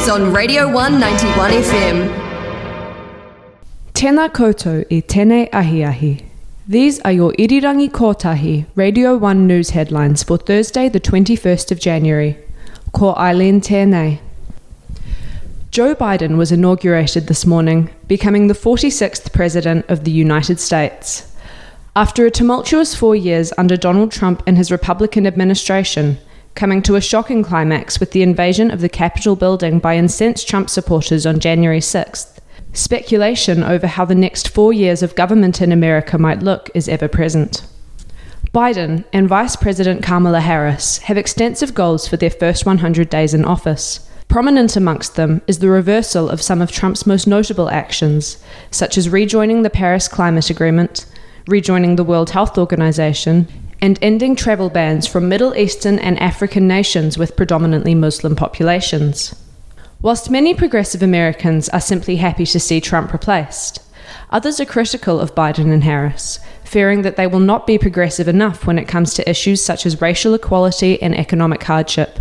news on Radio 191 FM. Tēnā koutou i tēnei ahi ahi. These are your Irirangi Kotahi Radio 1 news headlines for Thursday, the 21st of January. Ko Eileen tēnei. Joe Biden was inaugurated this morning, becoming the 46th President of the United States. After a tumultuous four years under Donald Trump and his Republican administration, coming to a shocking climax with the invasion of the Capitol building by incensed Trump supporters on January 6th, speculation over how the next four years of government in America might look is ever present. Biden and Vice President Kamala Harris have extensive goals for their first 100 days in office. Prominent amongst them is the reversal of some of Trump's most notable actions, such as rejoining the Paris Climate Agreement, rejoining the World Health Organization, and ending travel bans from Middle Eastern and African nations with predominantly Muslim populations. Whilst many progressive Americans are simply happy to see Trump replaced, others are critical of Biden and Harris, fearing that they will not be progressive enough when it comes to issues such as racial equality and economic hardship.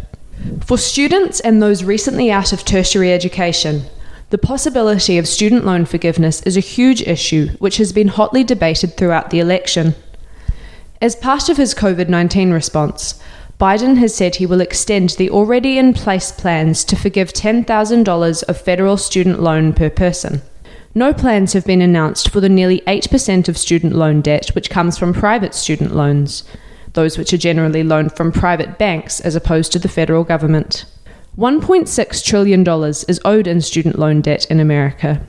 For students and those recently out of tertiary education, the possibility of student loan forgiveness is a huge issue which has been hotly debated throughout the election. As part of his COVID 19 response, Biden has said he will extend the already in place plans to forgive $10,000 of federal student loan per person. No plans have been announced for the nearly 8% of student loan debt which comes from private student loans, those which are generally loaned from private banks as opposed to the federal government. $1.6 trillion is owed in student loan debt in America.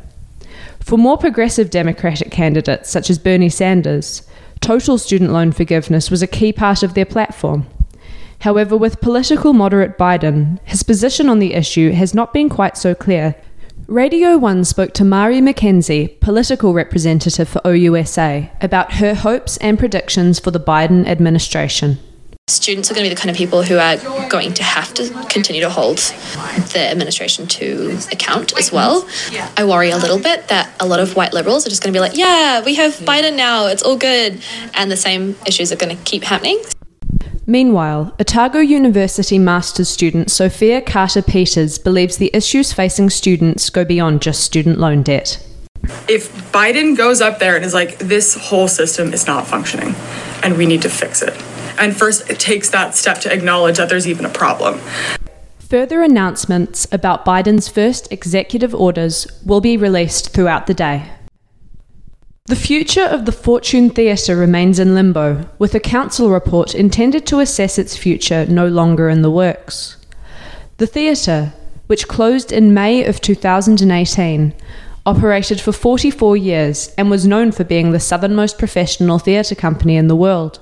For more progressive Democratic candidates, such as Bernie Sanders, total student loan forgiveness was a key part of their platform. However, with political moderate Biden, his position on the issue has not been quite so clear. Radio 1 spoke to Mari McKenzie, political representative for OUSA, about her hopes and predictions for the Biden administration. Students are going to be the kind of people who are going to have to continue to hold the administration to account as well. I worry a little bit that a lot of white liberals are just going to be like, yeah, we have Biden now, it's all good. And the same issues are going to keep happening. Meanwhile, Otago University master's student Sophia Carter Peters believes the issues facing students go beyond just student loan debt. If Biden goes up there and is like, this whole system is not functioning and we need to fix it, and first it takes that step to acknowledge that there's even a problem. Further announcements about Biden's first executive orders will be released throughout the day. The future of the Fortune Theatre remains in limbo, with a council report intended to assess its future no longer in the works. The theatre, which closed in May of 2018, operated for 44 years and was known for being the southernmost professional theatre company in the world.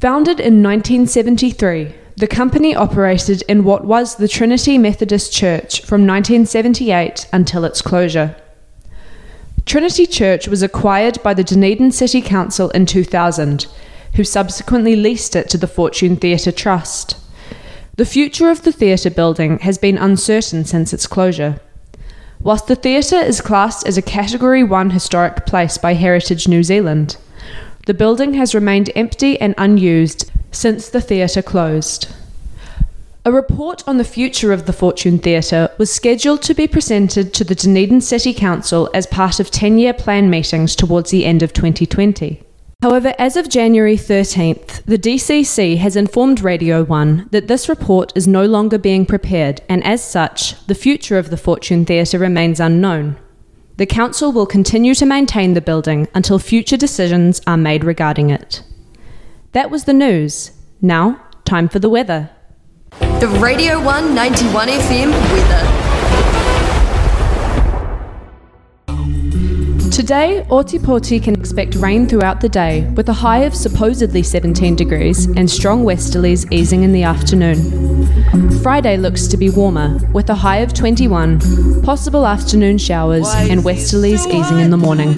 Founded in 1973, the company operated in what was the Trinity Methodist Church from 1978 until its closure. Trinity Church was acquired by the Dunedin City Council in 2000, who subsequently leased it to the Fortune Theatre Trust. The future of the theatre building has been uncertain since its closure. Whilst the theatre is classed as a Category 1 historic place by Heritage New Zealand, the building has remained empty and unused since the theatre closed. A report on the future of the Fortune Theatre was scheduled to be presented to the Dunedin City Council as part of 10 year plan meetings towards the end of 2020. However, as of January 13th, the DCC has informed Radio 1 that this report is no longer being prepared, and as such, the future of the Fortune Theatre remains unknown. The Council will continue to maintain the building until future decisions are made regarding it. That was the news. Now, time for the weather. The Radio 191 FM weather. Today, Ōtepoti can expect rain throughout the day, with a high of supposedly 17 degrees and strong westerlies easing in the afternoon. Friday looks to be warmer, with a high of 21, possible afternoon showers, and westerlies easing in the morning.